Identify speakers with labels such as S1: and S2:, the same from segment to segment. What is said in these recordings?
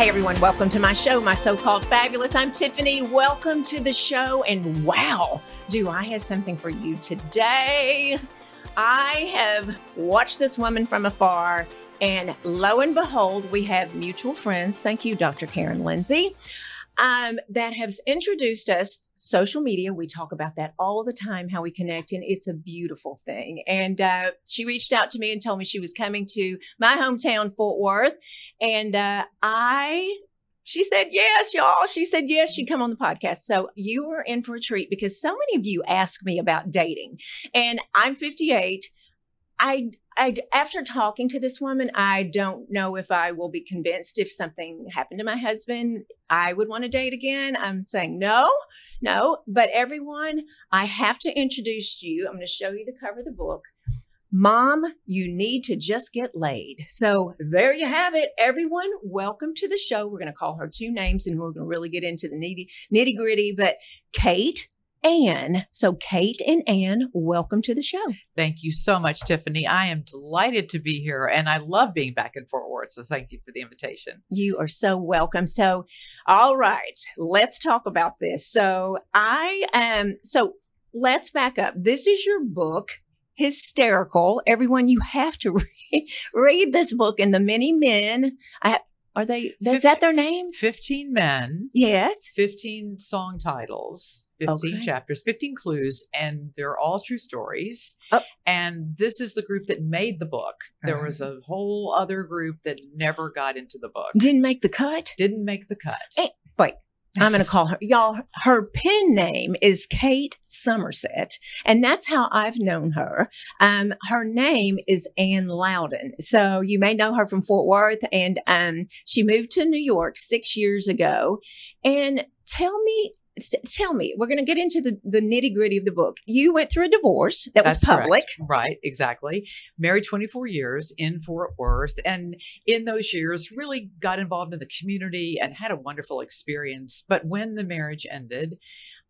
S1: Hey everyone, welcome to my show, My So Called Fabulous. I'm Tiffany. Welcome to the show. And wow, do I have something for you today? I have watched this woman from afar, and lo and behold, we have mutual friends. Thank you, Dr. Karen Lindsay um, that has introduced us social media. We talk about that all the time, how we connect, and it's a beautiful thing. And uh, she reached out to me and told me she was coming to my hometown, Fort Worth, and uh, I. She said yes, y'all. She said yes, she'd come on the podcast. So you were in for a treat because so many of you ask me about dating. And I'm 58. I I, after talking to this woman, I don't know if I will be convinced if something happened to my husband, I would want to date again. I'm saying no, no. But everyone, I have to introduce you. I'm going to show you the cover of the book. Mom, you need to just get laid. So there you have it. Everyone, welcome to the show. We're going to call her two names and we're going to really get into the nitty, nitty gritty. But Kate Ann. So, Kate and Ann, welcome to the show.
S2: Thank you so much, Tiffany. I am delighted to be here and I love being back in Fort Worth. So, thank you for the invitation.
S1: You are so welcome. So, all right, let's talk about this. So, I am, so let's back up. This is your book, Hysterical. Everyone, you have to read, read this book. And the many men, I, are they, is that their names?
S2: 15 men.
S1: Yes.
S2: 15 song titles 15 okay. chapters, 15 clues, and they're all true stories. Oh. And this is the group that made the book. There uh-huh. was a whole other group that never got into the book.
S1: Didn't make the cut?
S2: Didn't make the cut.
S1: Hey, eh, wait. I'm going to call her, y'all. Her pen name is Kate Somerset, and that's how I've known her. Um, her name is Ann Louden. So you may know her from Fort Worth, and um, she moved to New York six years ago. And tell me tell me, we're going to get into the, the nitty gritty of the book. You went through a divorce that That's was public.
S2: Correct. Right, exactly. Married 24 years in Fort Worth. And in those years, really got involved in the community and had a wonderful experience. But when the marriage ended,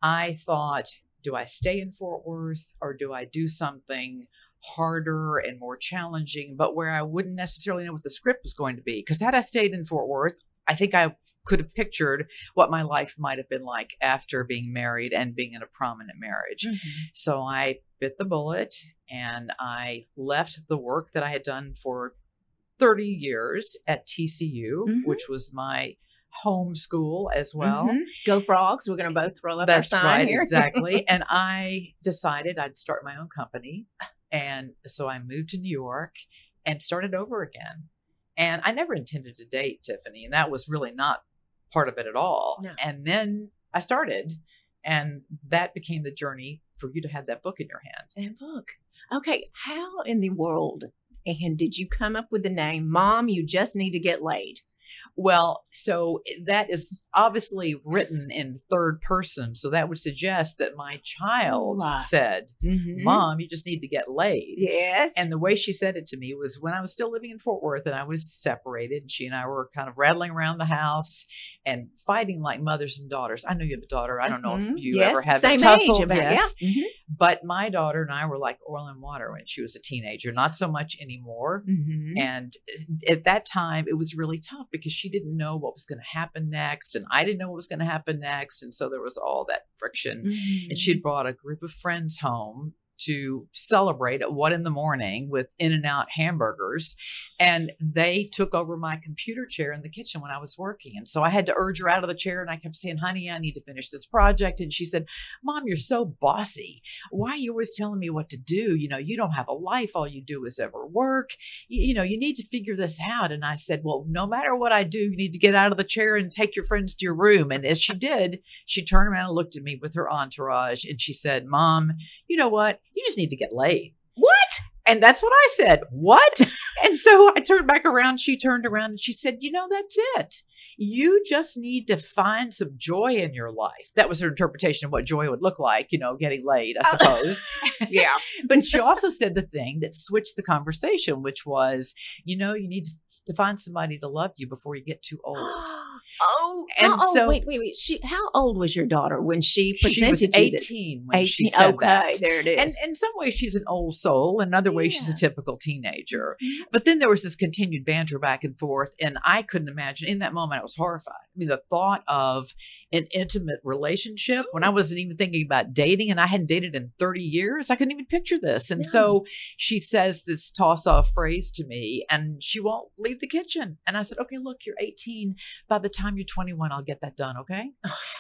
S2: I thought, do I stay in Fort Worth or do I do something? harder and more challenging, but where I wouldn't necessarily know what the script was going to be. Because had I stayed in Fort Worth, I think I could have pictured what my life might have been like after being married and being in a prominent marriage. Mm-hmm. So I bit the bullet and I left the work that I had done for 30 years at TCU, mm-hmm. which was my home school as well. Mm-hmm.
S1: Go frogs. We're going to both roll up That's our sign
S2: right,
S1: here.
S2: exactly. And I decided I'd start my own company. And so I moved to New York and started over again. And I never intended to date Tiffany, and that was really not part of it at all. No. And then I started, and that became the journey for you to have that book in your hand.
S1: And book. Okay, how in the world and did you come up with the name Mom, you just need to get laid?
S2: Well, so that is obviously written in third person. So that would suggest that my child said, mm-hmm. Mom, you just need to get laid.
S1: Yes.
S2: And the way she said it to me was when I was still living in Fort Worth and I was separated, and she and I were kind of rattling around the house and fighting like mothers and daughters. I know you have a daughter. I don't know
S1: mm-hmm.
S2: if you
S1: yes,
S2: ever had
S1: same
S2: a tussle.
S1: Age about,
S2: yes.
S1: Yeah. Mm-hmm.
S2: But my daughter and I were like oil and water when she was a teenager, not so much anymore. Mm-hmm. And at that time, it was really tough because she didn't know what was going to happen next. And I didn't know what was going to happen next. And so there was all that friction. Mm-hmm. And she'd brought a group of friends home to celebrate at one in the morning with In and Out hamburgers. And they took over my computer chair in the kitchen when I was working. And so I had to urge her out of the chair and I kept saying, honey, I need to finish this project. And she said, Mom, you're so bossy. Why are you always telling me what to do? You know, you don't have a life. All you do is ever work. You, you know, you need to figure this out. And I said, Well, no matter what I do, you need to get out of the chair and take your friends to your room. And as she did, she turned around and looked at me with her entourage and she said, Mom, you know what? You just need to get laid.
S1: What?
S2: And that's what I said. What? and so I turned back around. She turned around and she said, You know, that's it. You just need to find some joy in your life. That was her interpretation of what joy would look like, you know, getting laid, I oh. suppose.
S1: yeah.
S2: but she also said the thing that switched the conversation, which was, you know, you need to, to find somebody to love you before you get too old.
S1: Oh,
S2: and
S1: oh,
S2: so
S1: wait, wait, wait. She, how old was your daughter when she presented
S2: she was
S1: you this?
S2: 18 when
S1: 18.
S2: she said
S1: okay,
S2: that.
S1: there it is.
S2: And in some ways, she's an old soul. In other ways, she's a typical teenager.
S1: Mhm.
S2: But then there was this continued banter back and forth. And I couldn't imagine in that moment, I was horrified. I mean, the thought of an intimate relationship when I wasn't even thinking about dating and I hadn't dated in 30 years, I couldn't even picture this. And
S1: No.
S2: so she says this toss off phrase to me and she won't leave the kitchen. And I said, okay, look, you're 18. By the time you're 21, I'll get that done. Okay.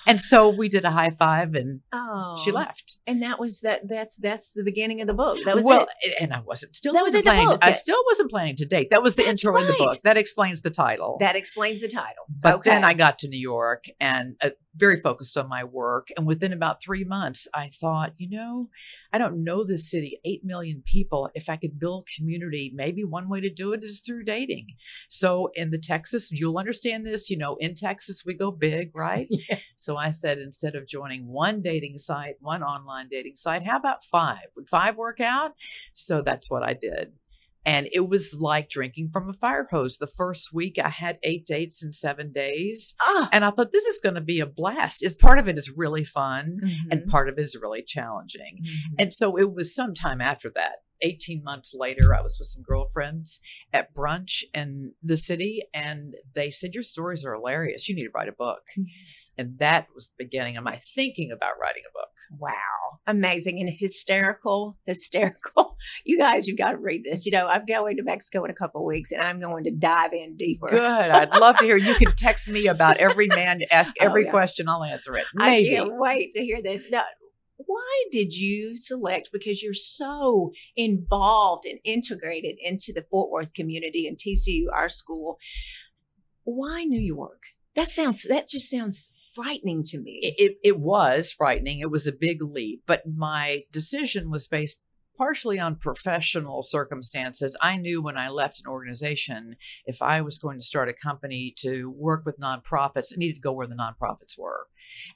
S2: and so we did a high five and
S1: oh,
S2: she left.
S1: and that was that. That's that's the beginning of the book. That was
S2: well,
S1: it.
S2: and I wasn't still
S1: That was
S2: wasn't
S1: the
S2: planning. I still wasn't planning to date. That was the
S1: That's
S2: intro in the book. That explains the title.
S1: That explains the title.
S2: but
S1: okay.
S2: then I got to New York and uh, very focused on my work. And within about three months, I thought, you know, I don't know this city, eight million people. If I could build community, maybe one way to do it is through dating. So in the Texas, you'll understand this. You know, in Texas, we go big, right?
S1: Yeah.
S2: So I said, instead of joining one dating site, one online dating site, how about five? Would five work out? So that's what I did. And it was like drinking from a fire hose. The first week I had eight dates in seven days.
S1: Ah.
S2: And I thought this is going to be a blast. It's part of it is really fun and
S1: Mhm.
S2: part of it is really challenging.
S1: Mhm.
S2: And so it was sometime after that. 18 months later, I was with some girlfriends at brunch in the city, and they said, Your stories are hilarious. You need to write a book.
S1: Yes.
S2: And that was the beginning of my thinking about writing a book.
S1: Wow. Amazing and hysterical, hysterical. You guys, you've got to read this. You know, I'm going to Mexico in a couple of weeks and I'm going to dive in deeper.
S2: Good. I'd love to hear. You can text me about every man, ask
S1: Oh,
S2: every
S1: yeah.
S2: question, I'll answer it.
S1: I can't wait to hear this. Now, why did you select? Because you're so involved and integrated into the Fort Worth community and TCU, our school. Why New York? That sounds. That just sounds frightening to me.
S2: it, it, was frightening. It was a big leap, but my decision was based partially on professional circumstances. I knew when I left an organization, if I was going to start a company to work with nonprofits, I needed to go where the nonprofits were.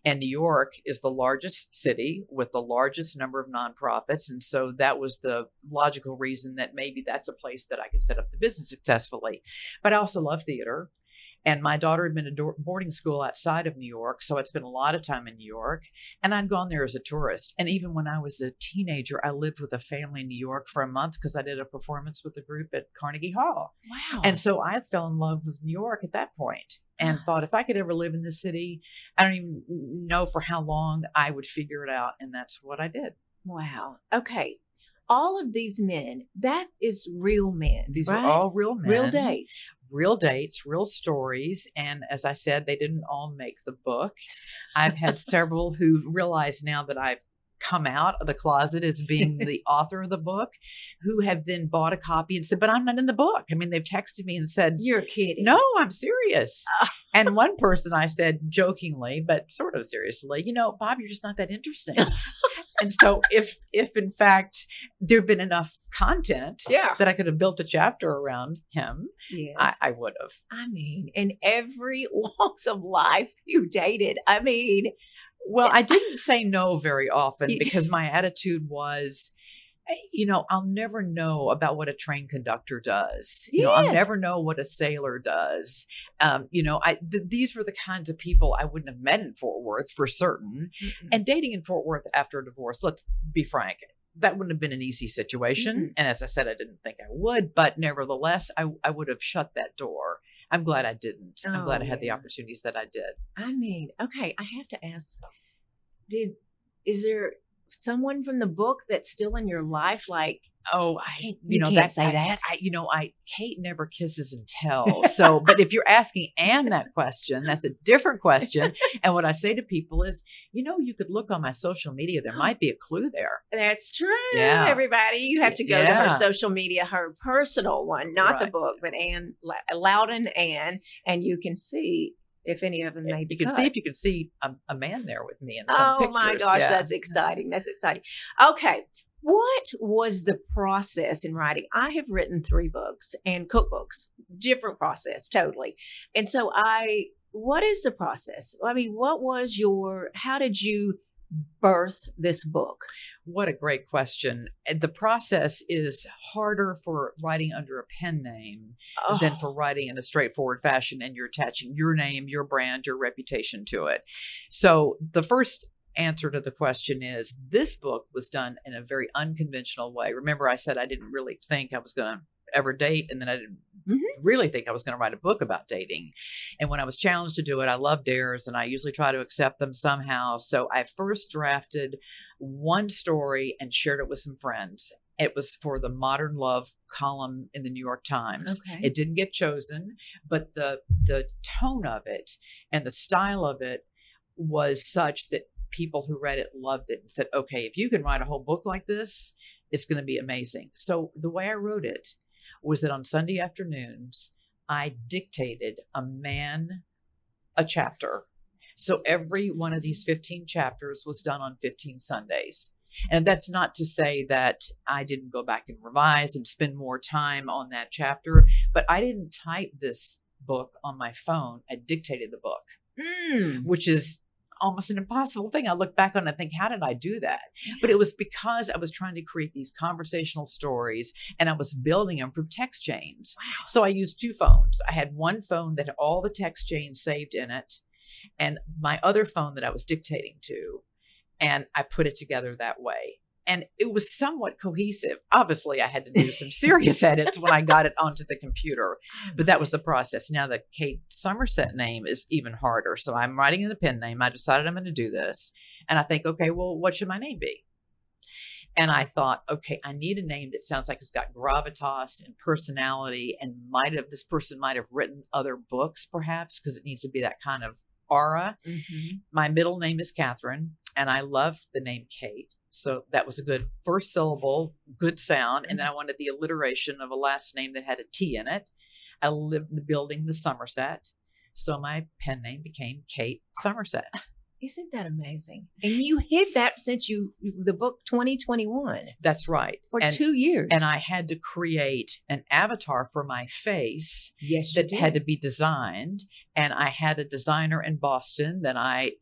S2: And New York is the largest city with the largest number of nonprofits. And so that was the logical reason that maybe that's a place that I could set up the business successfully. But I also love theater. And my daughter had been at do- boarding school outside of New York. So I'd spent a lot of time in New York. And I'd gone there as a tourist. And even when I was a teenager, I lived with a family in New York for a month because I did a performance with a group at Carnegie Hall.
S1: wow.
S2: And so I fell in love with New York at that point and ah. thought if I could ever live in this city, I don't even know for how long I would figure it out. And that's what I did.
S1: wow. Okay. All of these men, that is real men.
S2: These
S1: right?
S2: were all real men.
S1: real dates.
S2: Real dates, real stories. And as I said, they didn't all make the book. I've had several who realize now that I've come out of the closet as being the author of the book who have then bought a copy and said, But I'm not in the book. I mean, they've texted me and said,
S1: You're kidding.
S2: No, I'm serious. and one person I said jokingly, but sort of seriously, you know, Bob, you're just not that interesting. and so if if in fact there'd been enough content
S1: Yeah.
S2: that I could have built a chapter around him,
S1: Yes.
S2: I, I would have.
S1: I mean, in every walks of life you dated. I mean,
S2: Well, I didn't say no very often because my attitude was, you know, I'll never know about what a train conductor does. You know, I'll never know what a sailor does. Um, you know, I th- these were the kinds of people I wouldn't have met in Fort Worth for certain. And dating in Fort Worth after a divorce, let's be frank, that wouldn't have been an easy situation.
S1: Mm-mm.
S2: And as I said, I didn't think I would, but nevertheless, I, I would have shut that door. I'm glad I didn't. I'm glad
S1: Oh,
S2: I had the opportunities that I did.
S1: I mean, okay, I have to ask did is there someone from the book that's still in your life like
S2: Oh, I you,
S1: you
S2: know
S1: say
S2: I-
S1: that.
S2: I, you know, I Kate never kisses and tells. So, but if you're asking Ann that question, that's a different question. And what I say to people is, you know, you could look on my social media. There might be a clue there.
S1: that's true,
S2: Yeah.
S1: everybody. You have to go to her social media, her personal one, not the book, but Ann Louden Ann, and you can see if any of them made the
S2: You can
S1: cut.
S2: see if you can see a, a man there with me in some
S1: Oh my gosh,
S2: Yeah.
S1: that's exciting. That's exciting. Okay. What was the process in writing? I have written three books and cookbooks, different process, totally. And so I, what is the process? I mean, what was your, how did you birth this book?
S2: What a great question. The process is harder for writing under a pen name oh. than for writing in a straightforward fashion, and you're attaching your name, your brand, your reputation to it. So the first answer to the question is this book was done in a very unconventional way. Remember, I said I didn't really think I was going to ever date, and then I didn't mm-hmm. really think I was going to write a book about dating. And when I was challenged to do it, I love dares, and I usually try to accept them somehow. So I first drafted one story and shared it with some friends. It was for the Modern Love column in the New York Times. Okay. It didn't get chosen, but the the tone of it and the style of it was such that people who read it loved it and said, okay, if you can write a whole book like this, it's going to be amazing. So the way I wrote it was that on Sunday afternoons, I dictated a man a chapter. So every one of these 15 chapters was done on 15 Sundays. And that's not to say that I didn't go back and revise and spend more time on that chapter, but I didn't type this book on my phone. I dictated the book, mm. which is almost an impossible thing. I look back on it and think, how did I do that? But it was because I was trying to create these conversational stories and I was building them from text chains. Wow. So I used two phones. I had one phone that had all the text chains saved in it and my other phone that I was dictating to. And I put it together that way and it was somewhat cohesive. Obviously, I had to do some serious edits when I got it onto the computer, but that was the process. Now, the Kate Somerset name is even harder. So I'm writing in a pen name. I decided I'm going to do this. And I think, okay, well, what should my name be? And I thought, okay, I need a name that sounds like it's got gravitas and personality and might have, this person might have written other books perhaps because it needs to be that kind of aura. Mm-hmm. My middle name is Catherine and I loved the name Kate. So that was a good first syllable, good sound. And then mm-hmm. I wanted the alliteration of a last name that had a T in it. I lived in the building, the Somerset. So my pen name became Kate Somerset.
S1: Isn't that amazing? And you hid that since you the book 2021.
S2: That's right.
S1: For
S2: and,
S1: two years.
S2: And I had to create an avatar for my face
S1: yes,
S2: that had to be designed. And I had a designer in Boston that I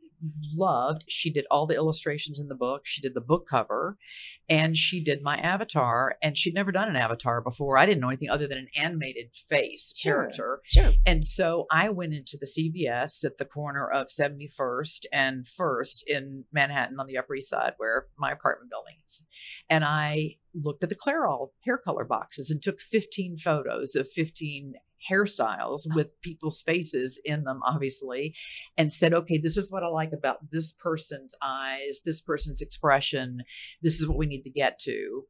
S2: loved. She did all the illustrations in the book. She did the book cover and she did my avatar. And she'd never done an avatar before. I didn't know anything other than an animated face sure, character.
S1: Sure.
S2: And so I went into the CVS at the corner of 71st and First in Manhattan on the Upper East Side where my apartment building is. And I looked at the Clairol hair color boxes and took 15 photos of 15 hairstyles with people's faces in them, obviously, and said, okay, this is what I like about this person's eyes, this person's expression. This is what we need to get to.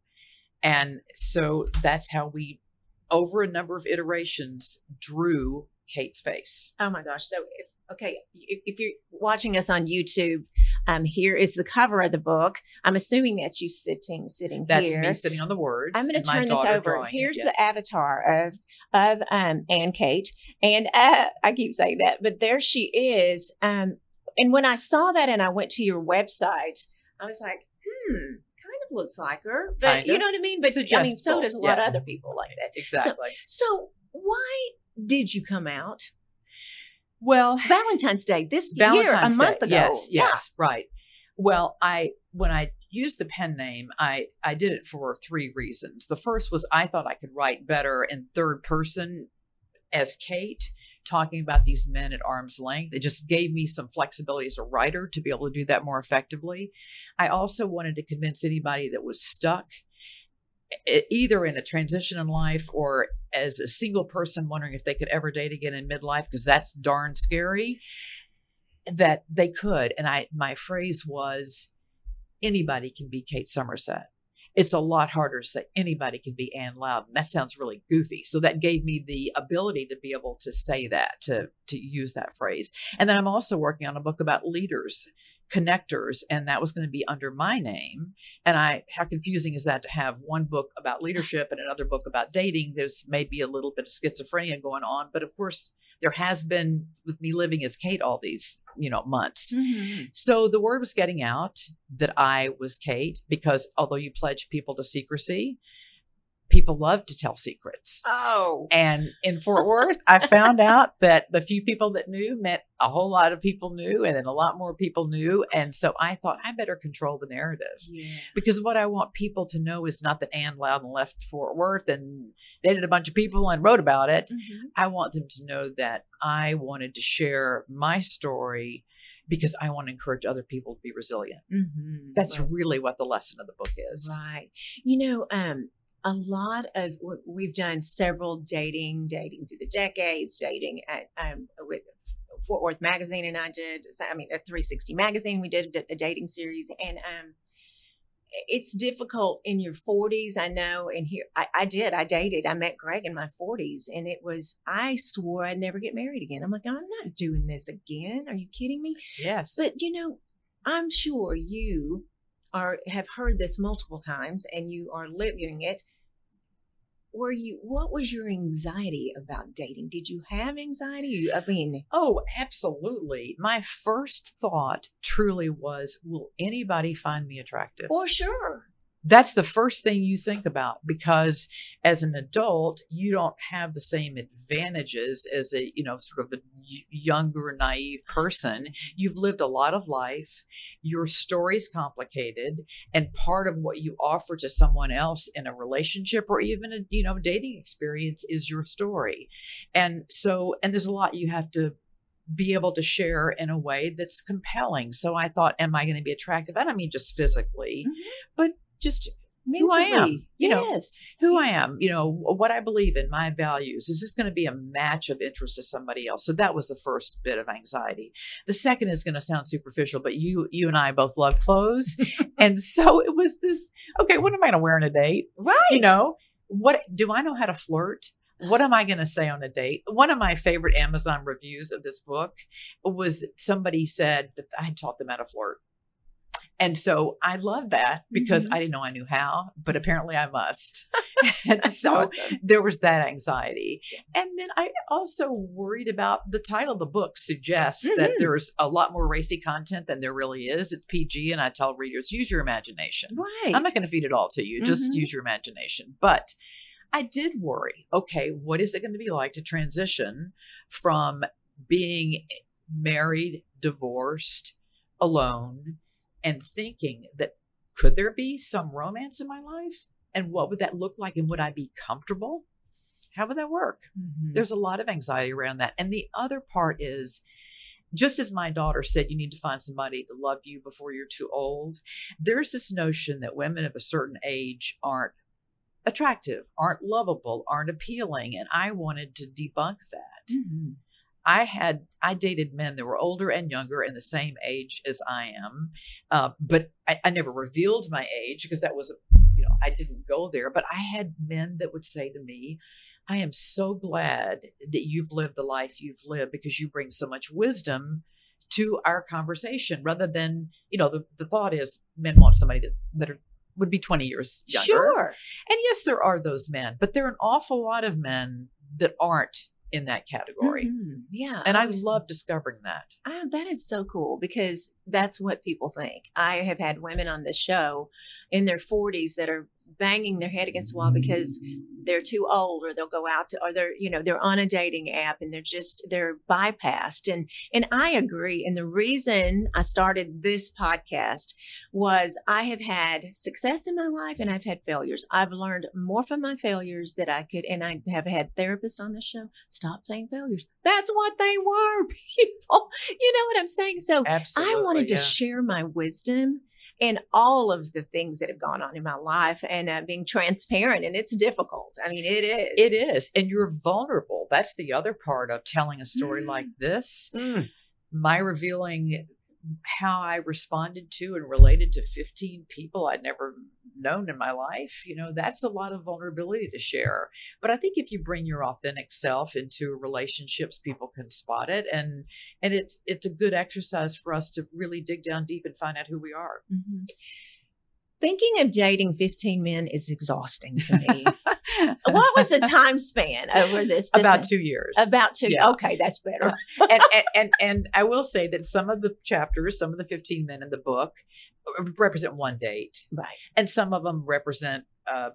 S2: And so that's how we, over a number of iterations, drew Kate's face.
S1: Oh my gosh. So if okay, if you're watching us on YouTube, um, here is the cover of the book. I'm assuming that's you sitting sitting
S2: that's
S1: here.
S2: me sitting on the words.
S1: I'm going to turn this over. Here's yes. the avatar of of um Ann Kate, and uh, I keep saying that, but there she is. Um, and when I saw that and I went to your website, I was like, hmm, kind of looks like her, but kind you know what I mean. But I mean, so does a lot yes. of other people like that.
S2: Exactly.
S1: So, so why did you come out?
S2: Well,
S1: Valentine's Day this Valentine's year, a month
S2: Day. ago. Yes, yes, yeah. right. Well, I when I used the pen name, I I did it for three reasons. The first was I thought I could write better in third person as Kate talking about these men at arm's length. It just gave me some flexibility as a writer to be able to do that more effectively. I also wanted to convince anybody that was stuck either in a transition in life or as a single person wondering if they could ever date again in midlife because that's darn scary that they could and i my phrase was anybody can be kate somerset it's a lot harder to say anybody can be Ann Louden. That sounds really goofy. So that gave me the ability to be able to say that, to to use that phrase. And then I'm also working on a book about leaders connectors and that was going to be under my name. And i how confusing is that to have one book about leadership and another book about dating? There's maybe a little bit of schizophrenia going on but of course there has been with me living as kate all these you know months. Mm-hmm. so the word was getting out that i was kate because although you pledge people to secrecy people love to tell secrets.
S1: Oh.
S2: And in Fort Worth, I found out that the few people that knew meant a whole lot of people knew, and then a lot more people knew. And so I thought I better control the narrative.
S1: Yeah.
S2: Because what I want people to know is not that Ann Louden left Fort Worth and dated a bunch of people and wrote about it.
S1: Mhm.
S2: I want them to know that I wanted to share my story because I want to encourage other people to be resilient.
S1: Mhm.
S2: That's
S1: Right.
S2: really what the lesson of the book is.
S1: Right. You know, um, a lot of we've done several dating, dating through the decades, dating at um, with Fort Worth Magazine, and I did. I mean, a 360 Magazine. We did a, a dating series, and um, it's difficult in your 40s. I know, and here I, I did. I dated. I met Greg in my 40s, and it was. I swore I'd never get married again. I'm like, I'm not doing this again. Are you kidding me?
S2: Yes.
S1: But you know, I'm sure you are have heard this multiple times and you are living it. Were you what was your anxiety about dating? Did you have anxiety? I mean,
S2: Oh, absolutely. My first thought truly was Will anybody find me attractive?
S1: for sure.
S2: That's the first thing you think about because as an adult, you don't have the same advantages as a, you know, sort of a younger, naive person. You've lived a lot of life. Your story's complicated. And part of what you offer to someone else in a relationship or even a, you know, dating experience is your story. And so, and there's a lot you have to be able to share in a way that's compelling. So I thought, am I going to be attractive? I don't mean just physically,
S1: Mhm.
S2: but just who I am,
S1: Mentally,
S2: you know,
S1: yes.
S2: who I am, you know, what I believe in, my values. Is this going to be a match of interest to somebody else? So that was the first bit of anxiety. The second is going to sound superficial, but you, you and I both love clothes, and so it was this. Okay, what am I going to wear on a date?
S1: right.
S2: You know, what do I know how to flirt? What am I going to say on a date? One of my favorite Amazon reviews of this book was somebody said that I had taught them how to flirt. And so I love that because
S1: Mhm.
S2: I didn't know I knew how, but apparently I must. and so
S1: Awesome.
S2: there was that anxiety. And then I also worried about the title of the book suggests that
S1: Mhm.
S2: there's a lot more racy content than there really is. It's PG, and I tell readers, use your imagination.
S1: right.
S2: I'm not going to feed it all to you. Just
S1: Mhm.
S2: use your imagination. But I did worry. Okay, what is it going to be like to transition from being married, divorced, alone, and thinking that could there be some romance in my life? And what would that look like? And would I be comfortable? How would that work?
S1: Mhm.
S2: There's a lot of anxiety around that. And the other part is just as my daughter said, you need to find somebody to love you before you're too old. There's this notion that women of a certain age aren't attractive, aren't lovable, aren't appealing. And I wanted to debunk that.
S1: Mhm.
S2: I had I dated men that were older and younger and the same age as I am, uh, but I, I never revealed my age because that was you know I didn't go there. But I had men that would say to me, "I am so glad that you've lived the life you've lived because you bring so much wisdom." To our conversation, rather than you know, the, the thought is men want somebody that, that are, would be twenty years younger.
S1: Sure.
S2: And yes, there are those men, but there are an awful lot of men that aren't in that category.
S1: Mhm. Yeah.
S2: And I
S1: was-
S2: love discovering that.
S1: Ah, that is so cool because that's what people think. I have had women on the show in their 40s that are banging their head against the wall because they're too old or they'll go out to or they're you know they're on a dating app and they're just they're bypassed and and I agree and the reason I started this podcast was I have had success in my life and I've had failures. I've learned more from my failures that I could and I have had therapists on the show. Stop saying failures. That's what they were, people. You know what I'm saying? So
S2: Absolutely.
S1: I wanted to share my wisdom and all of the things that have gone on in my life and uh, being transparent. And it's difficult. I mean, it is.
S2: It is. And you're vulnerable. That's the other part of telling a story like this.
S1: Mm.
S2: My revealing how I responded to and related to 15 people I'd never known in my life. You know, that's a lot of vulnerability to share. But I think if you bring your authentic self into relationships, people can spot it. And and it's it's a good exercise for us to really dig down deep and find out who we are.
S1: Mhm. Thinking of dating 15 men is exhausting to me. what was the time span over this? this
S2: About two years.
S1: About two.
S2: Yeah.
S1: Okay, that's better.
S2: and, and and and I will say that some of the chapters, some of the 15 men in the book uh, represent one date
S1: Right.
S2: and some of them represent uh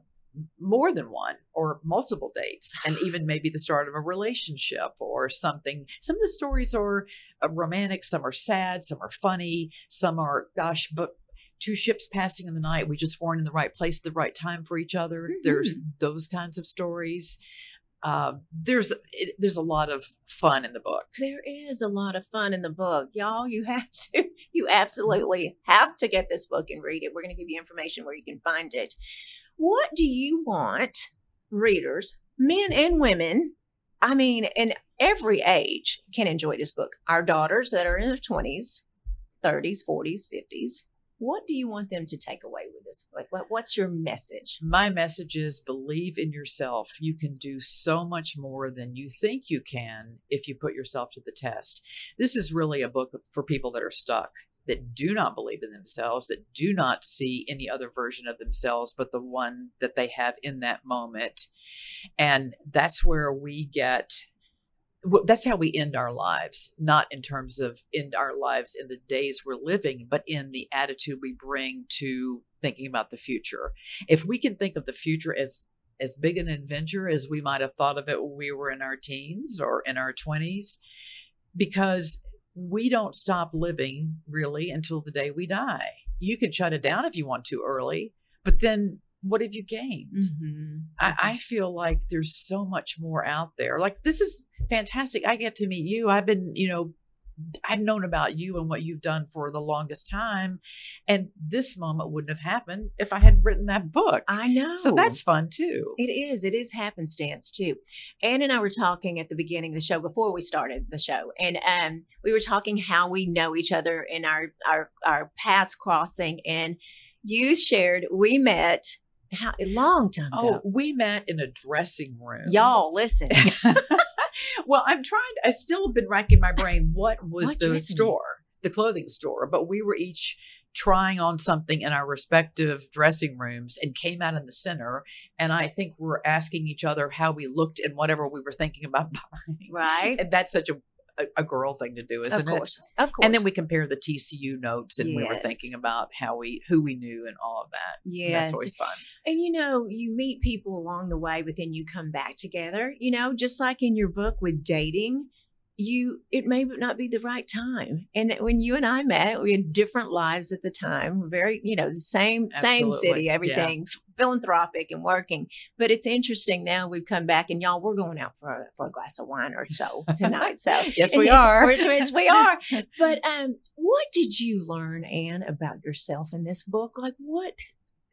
S2: more than one or multiple dates and even maybe the start of a relationship or something some of the stories are uh, romantic some are sad some are funny some are gosh but two ships passing in the night we just weren't in the right place at the right time for each other mm-hmm. there's those kinds of stories uh, there's it, there's a lot of fun in the book.
S1: There is a lot of fun in the book, y'all. You have to, you absolutely have to get this book and read it. We're going to give you information where you can find it. What do you want readers, men and women? I mean, in every age, can enjoy this book. Our daughters that are in their twenties, thirties, forties, fifties what do you want them to take away with this? What, what's your message?
S2: My message is believe in yourself. You can do so much more than you think you can if you put yourself to the test. This is really a book for people that are stuck, that do not believe in themselves, that do not see any other version of themselves but the one that they have in that moment. And that's where we get that's how we end our lives, not in terms of end our lives in the days we're living, but in the attitude we bring to thinking about the future. If we can think of the future as as big an adventure as we might have thought of it when we were in our teens or in our 20s, because we don't stop living really until the day we die. You can shut it down if you want to early, but then what have you gained? Mm-hmm. I, I, feel like there's so much more out there. Like this is fantastic. I get to meet you. I've been, you know, I've known about you and what you've done for the longest time. And this moment wouldn't have happened if I hadn't written that book.
S1: I know.
S2: So that's fun too.
S1: It is. It is happenstance too. Ann and I were talking at the beginning of the show before we started the show. And um, we were talking how we know each other and our our our paths crossing. And you shared we met how a long time oh, ago.
S2: Oh, we met in a dressing room.
S1: Y'all, listen.
S2: well, I'm trying. I still have been racking my brain. What was what the store, the clothing store? But we were each trying on something in our respective dressing rooms and came out in the center. And I think we're asking each other how we looked and whatever we were thinking about buying.
S1: Right.
S2: And that's such a a, a, girl thing to do, isn't
S1: of course, it? Of course.
S2: And then we compare the TCU notes, and yes. we were thinking about how we who we knew and all of that.
S1: Yeah,
S2: that's always fun.
S1: And you know, you meet people along the way, but then you come back together. You know, just like in your book with dating, you it may not be the right time. And when you and i met we had different lives at the time very you know the same Absolutely. same city everything yeah. philanthropic and working. But it's interesting now we've come back and y'all we're going out for a, for a glass of wine or so tonight so
S2: yes we are.
S1: Yes we are. But um what did you learn ann about yourself in this book? Like what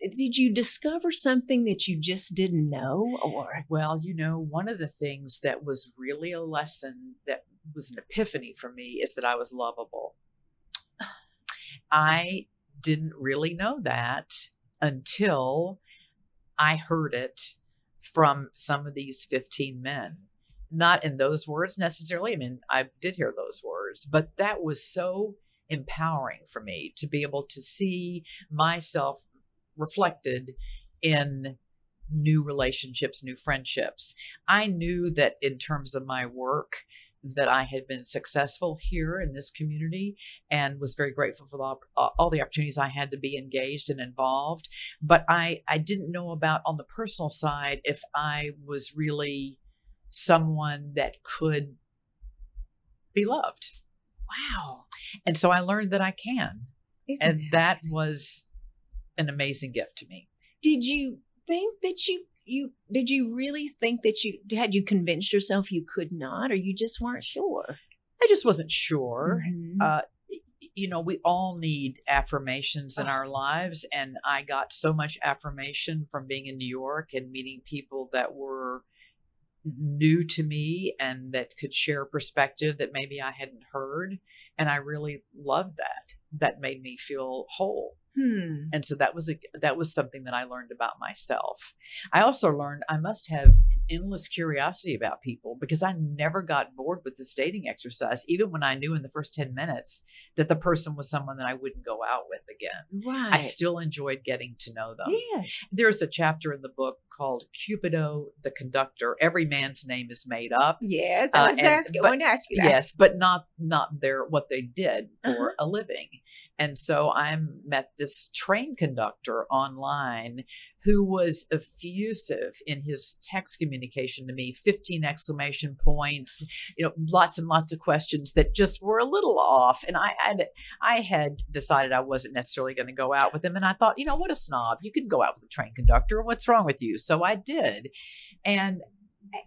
S1: did you discover something that you just didn't know or
S2: well you know one of the things that was really a lesson that was an epiphany for me is that I was lovable. I didn't really know that until I heard it from some of these 15 men. Not in those words necessarily. I mean, I did hear those words, but that was so empowering for me to be able to see myself reflected in new relationships, new friendships. I knew that in terms of my work, that I had been successful here in this community and was very grateful for the, all the opportunities I had to be engaged and involved. But I, I didn't know about on the personal side if I was really someone that could be loved.
S1: Wow.
S2: And so I learned that I can. Isn't and that, that was an amazing gift to me.
S1: Did you think that you you did you really think that you had you convinced yourself you could not or you just weren't sure
S2: i just wasn't sure mm-hmm. uh, you know we all need affirmations in oh. our lives and i got so much affirmation from being in new york and meeting people that were new to me and that could share perspective that maybe i hadn't heard and i really loved that that made me feel whole
S1: Hmm.
S2: And so that was a that was something that I learned about myself. I also learned I must have endless curiosity about people because I never got bored with this dating exercise, even when I knew in the first 10 minutes that the person was someone that I wouldn't go out with again.
S1: Right.
S2: I still enjoyed getting to know them.
S1: Yes.
S2: There's a chapter in the book called Cupido the Conductor. Every man's name is made up.
S1: Yes. I was uh, and, asking, but, I to ask you that.
S2: Yes, but not not their what they did for uh-huh. a living. And so I met this train conductor online who was effusive in his text communication to me 15 exclamation points you know lots and lots of questions that just were a little off. And i had i had decided i wasn't necessarily going to go out with him. And i thought you know what a snob. You can go out with a train conductor. What's wrong with you? So i did. And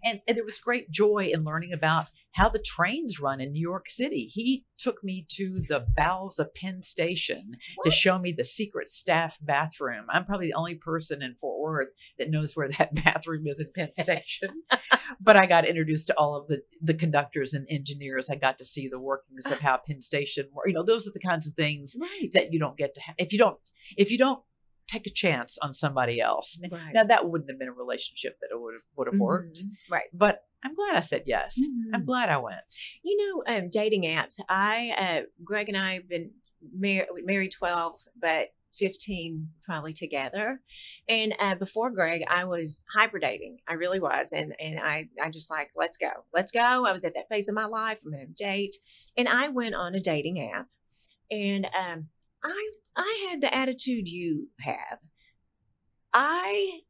S2: and, and there was great joy in learning about how the trains run in New York City. He took me to the bowels of Penn Station what? to show me the secret staff bathroom. I'm probably the only person in Fort Worth that knows where that bathroom is in Penn Station. but I got introduced to all of the the conductors and engineers. I got to see the workings of how Penn Station works. You know, those are the kinds of things right. that you don't get to have if you don't if you don't take a chance on somebody else. Right. Now that wouldn't have been a relationship that would have would have mm-hmm. worked.
S1: Right.
S2: But I'm glad I said yes. Mm-hmm. I'm glad I went.
S1: You know, um, dating apps. I uh, Greg and I have been mar- married 12, but 15 probably together. And uh, before Greg, I was hyper dating. I really was. And and I, I just like, let's go. Let's go. I was at that phase of my life. I'm going to date. And I went on a dating app. And um, I I had the attitude you have. I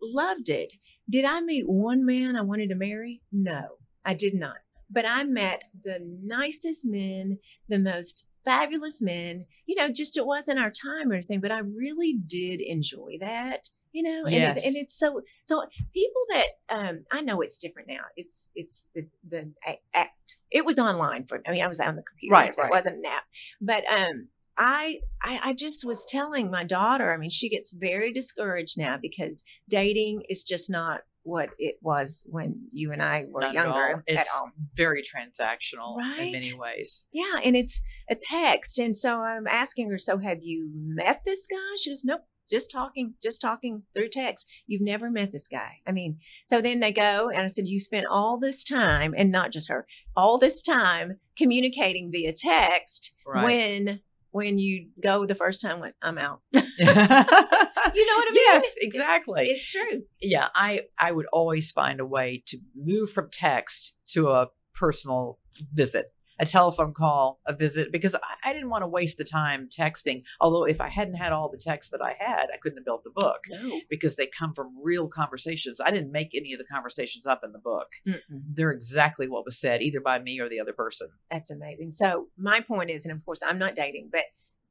S1: loved it. Did I meet one man I wanted to marry? No, I did not. But I met the nicest men, the most fabulous men. You know, just it wasn't our time or anything, but I really did enjoy that. You know, and, yes. it's, and it's so so people that um I know it's different now. It's it's the the act. It was online for. I mean, I was on the computer. Right, right. It wasn't an app, but um I, I, I just was telling my daughter. I mean, she gets very discouraged now because dating is just not what it was when you and I were
S2: Not
S1: younger.
S2: At it's at very transactional right? in many ways.
S1: Yeah, and it's a text, and so I'm asking her. So, have you met this guy? She goes, Nope. Just talking, just talking through text. You've never met this guy. I mean, so then they go, and I said, You spent all this time, and not just her, all this time communicating via text right. when when you go the first time when I'm out. you know what I mean?
S2: Yes, exactly.
S1: It's true.
S2: Yeah, I I would always find a way to move from text to a personal visit a telephone call, a visit, because I, I, didn't want to waste the time texting. Although, if I hadn't had all the texts that I had, I couldn't have built the book
S1: no.
S2: because they come from real conversations. I didn't make any of the conversations up in the book. Mm-mm. They're exactly what was said, either by me or the other person.
S1: That's amazing. So, my point is, and of course, I'm not dating, but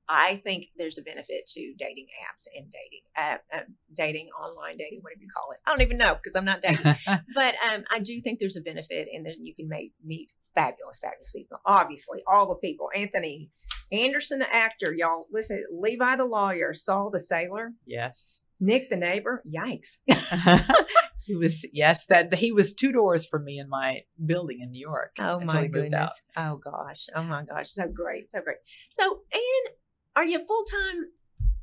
S1: I think there's a benefit to dating apps and dating, uh, uh, dating online dating, whatever you call it. I don't even know because I'm not dating, but um, I do think there's a benefit, and then you can make, meet fabulous, fabulous people. Obviously, all the people. Anthony Anderson, the actor, y'all listen. Levi the lawyer, Saul the sailor.
S2: Yes.
S1: Nick the neighbor. Yikes.
S2: he was yes that he was two doors from me in my building in New York.
S1: Oh my goodness. Oh gosh. Oh my gosh. So great. So great. So and are you a full time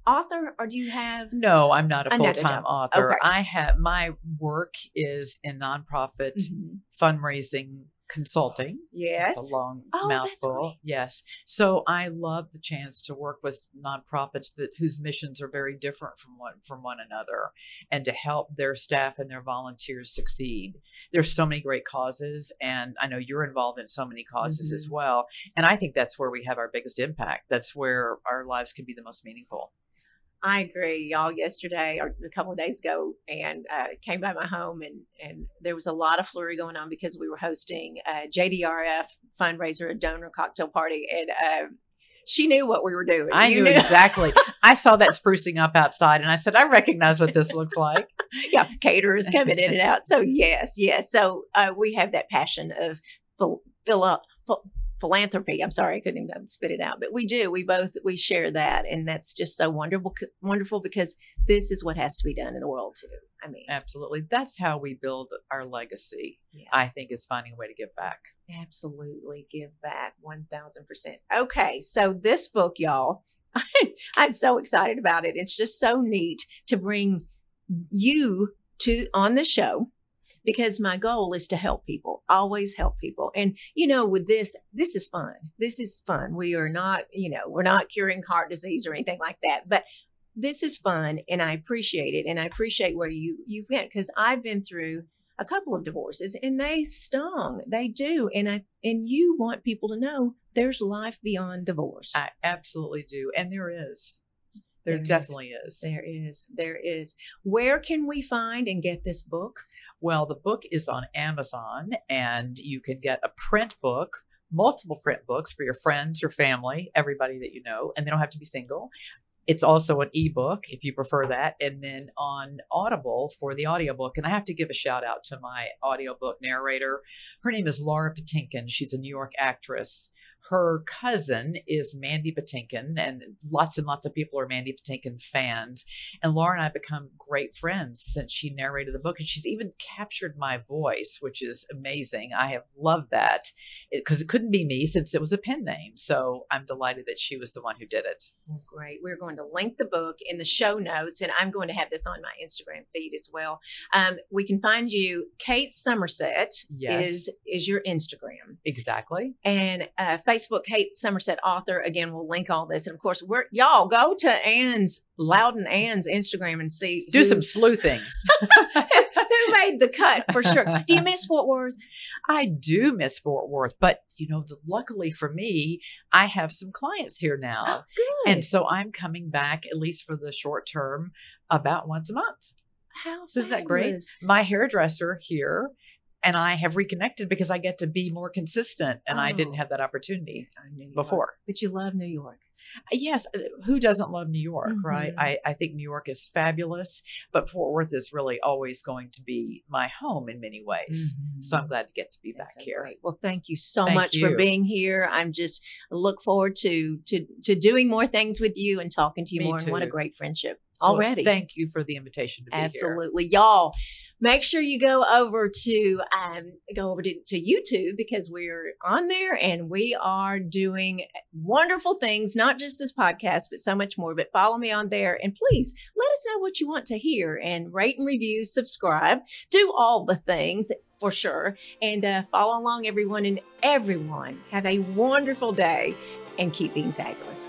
S1: author or do you have
S2: no i'm not a full-time author okay. i have my work is in nonprofit mm-hmm. fundraising consulting.
S1: Yes.
S2: A long oh, mouthful. Yes. So I love the chance to work with nonprofits that whose missions are very different from one from one another and to help their staff and their volunteers succeed. There's so many great causes and I know you're involved in so many causes mm-hmm. as well. And I think that's where we have our biggest impact. That's where our lives can be the most meaningful.
S1: I agree. Y'all yesterday or a couple of days ago, and uh, came by my home, and and there was a lot of flurry going on because we were hosting a JDRF fundraiser, a donor cocktail party, and uh, she knew what we were doing.
S2: I knew, knew, exactly. I saw that sprucing up outside, and I said, "I recognize what this looks like."
S1: yeah, caterers coming in and out. So yes, yes. So uh, we have that passion of fill, fill up. Fill, philanthropy. I'm sorry, I couldn't even spit it out, but we do. We both we share that, and that's just so wonderful, wonderful because this is what has to be done in the world too. I mean,
S2: absolutely. That's how we build our legacy. Yeah. I think is finding a way to give back.
S1: Absolutely, give back one thousand percent. Okay, so this book, y'all, I'm so excited about it. It's just so neat to bring you to on the show because my goal is to help people, always help people. And, you know, with this, this is fun. This is fun. We are not, you know, we're not curing heart disease or anything like that, but this is fun and I appreciate it. And I appreciate where you, you went because I've been through a couple of divorces and they stung. They do. And I, and you want people to know there's life beyond divorce.
S2: I absolutely do. And there is. There, there definitely is.
S1: is. There is. There is. Where can we find and get this book?
S2: Well, the book is on Amazon, and you can get a print book multiple print books for your friends, your family, everybody that you know, and they don't have to be single. It's also an ebook if you prefer that, and then on Audible for the audiobook. And I have to give a shout out to my audiobook narrator. Her name is Laura Patinkin. She's a New York actress her cousin is Mandy Patinkin, and lots and lots of people are Mandy Patinkin fans. And Laura and I have become great friends since she narrated the book, and she's even captured my voice, which is amazing. I have loved that because it, it, couldn't be me since it was a pen name. So I'm delighted that she was the one who did it.
S1: Great. We're going to link the book in the show notes, and I'm going to have this on my Instagram feed as well. Um, we can find you. Kate Somerset yes. is is your Instagram
S2: exactly,
S1: and uh, Facebook, Kate Somerset author. Again, we'll link all this. And of course, we're y'all go to Ann's Louden Ann's Instagram and see
S2: do who, some sleuthing.
S1: who made the cut for sure. Do you miss Fort Worth?
S2: I do miss Fort Worth, but you know, the, luckily for me, I have some clients here now.
S1: Oh,
S2: and so I'm coming back at least for the short term about once a month.
S1: How so isn't that great?
S2: My hairdresser here and I have reconnected because I get to be more consistent, and oh, I didn't oh. have that opportunity before.
S1: But you love New York.
S2: Uh, yes, uh, who doesn't love New York, mm-hmm. right? I, I think New York is fabulous, but Fort Worth is really always going to be my home in many ways. Mm-hmm. So I'm glad to get to be That's back here. Great.
S1: Well, thank you so thank much you. for being here. I'm just look forward to to to doing more things with you and talking to you
S2: Me
S1: more.
S2: Too.
S1: And what a great friendship already.
S2: Well, thank you for the invitation to be
S1: Absolutely. Here. Y'all, make sure you go over to um, go over to, to YouTube because we're on there and we are doing wonderful things, not just this podcast, but so much more. But follow me on there and please let us know what you want to hear and rate and review, subscribe, do all the things for sure. And uh, follow along, everyone, and everyone have a wonderful day and keep being fabulous.